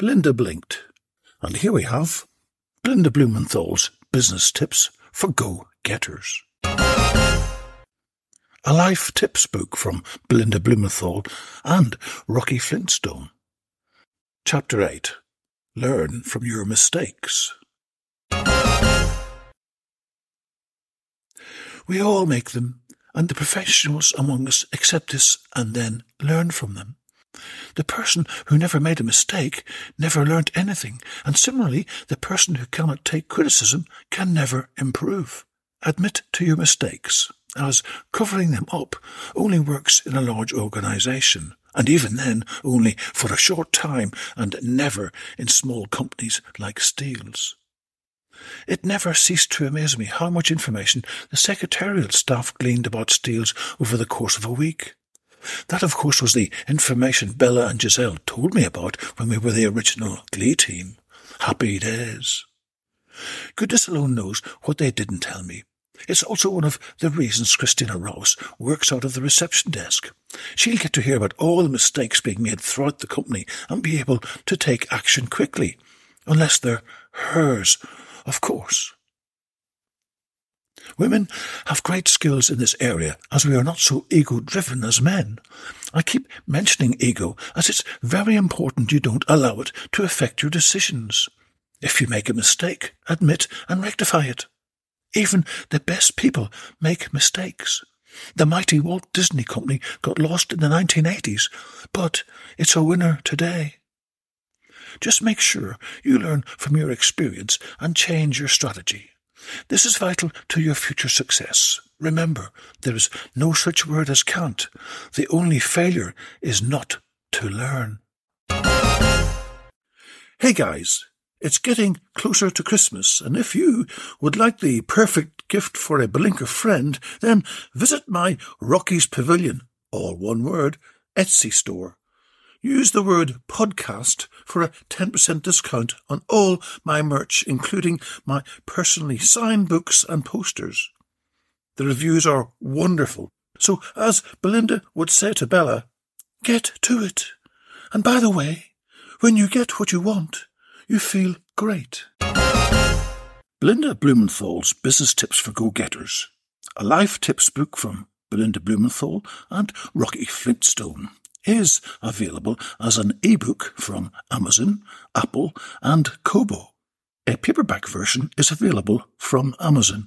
Belinda blinked. And here we have Belinda Blumenthal's business tips for go-getters. A life tips book from Belinda Blumenthal and Rocky Flintstone. Chapter 8 Learn from your mistakes. We all make them, and the professionals among us accept this and then learn from them. The person who never made a mistake never learnt anything, and similarly, the person who cannot take criticism can never improve. Admit to your mistakes, as covering them up only works in a large organization, and even then only for a short time and never in small companies like Steele's. It never ceased to amaze me how much information the secretarial staff gleaned about Steele's over the course of a week. That, of course, was the information Bella and Giselle told me about when we were the original Glee team. Happy days. Goodness alone knows what they didn't tell me. It's also one of the reasons Christina Rouse works out of the reception desk. She'll get to hear about all the mistakes being made throughout the company and be able to take action quickly. Unless they're hers, of course. Women have great skills in this area as we are not so ego driven as men. I keep mentioning ego as it's very important you don't allow it to affect your decisions. If you make a mistake, admit and rectify it. Even the best people make mistakes. The mighty Walt Disney Company got lost in the 1980s, but it's a winner today. Just make sure you learn from your experience and change your strategy. This is vital to your future success. Remember, there is no such word as can't. The only failure is not to learn. Hey guys, it's getting closer to Christmas, and if you would like the perfect gift for a Blinker friend, then visit my Rocky's Pavilion, all one word, Etsy store. Use the word podcast for a 10% discount on all my merch, including my personally signed books and posters. The reviews are wonderful. So, as Belinda would say to Bella, get to it. And by the way, when you get what you want, you feel great. Belinda Blumenthal's Business Tips for Go-Getters. A life tips book from Belinda Blumenthal and Rocky Flintstone is available as an ebook from Amazon, Apple, and Kobo. A paperback version is available from Amazon.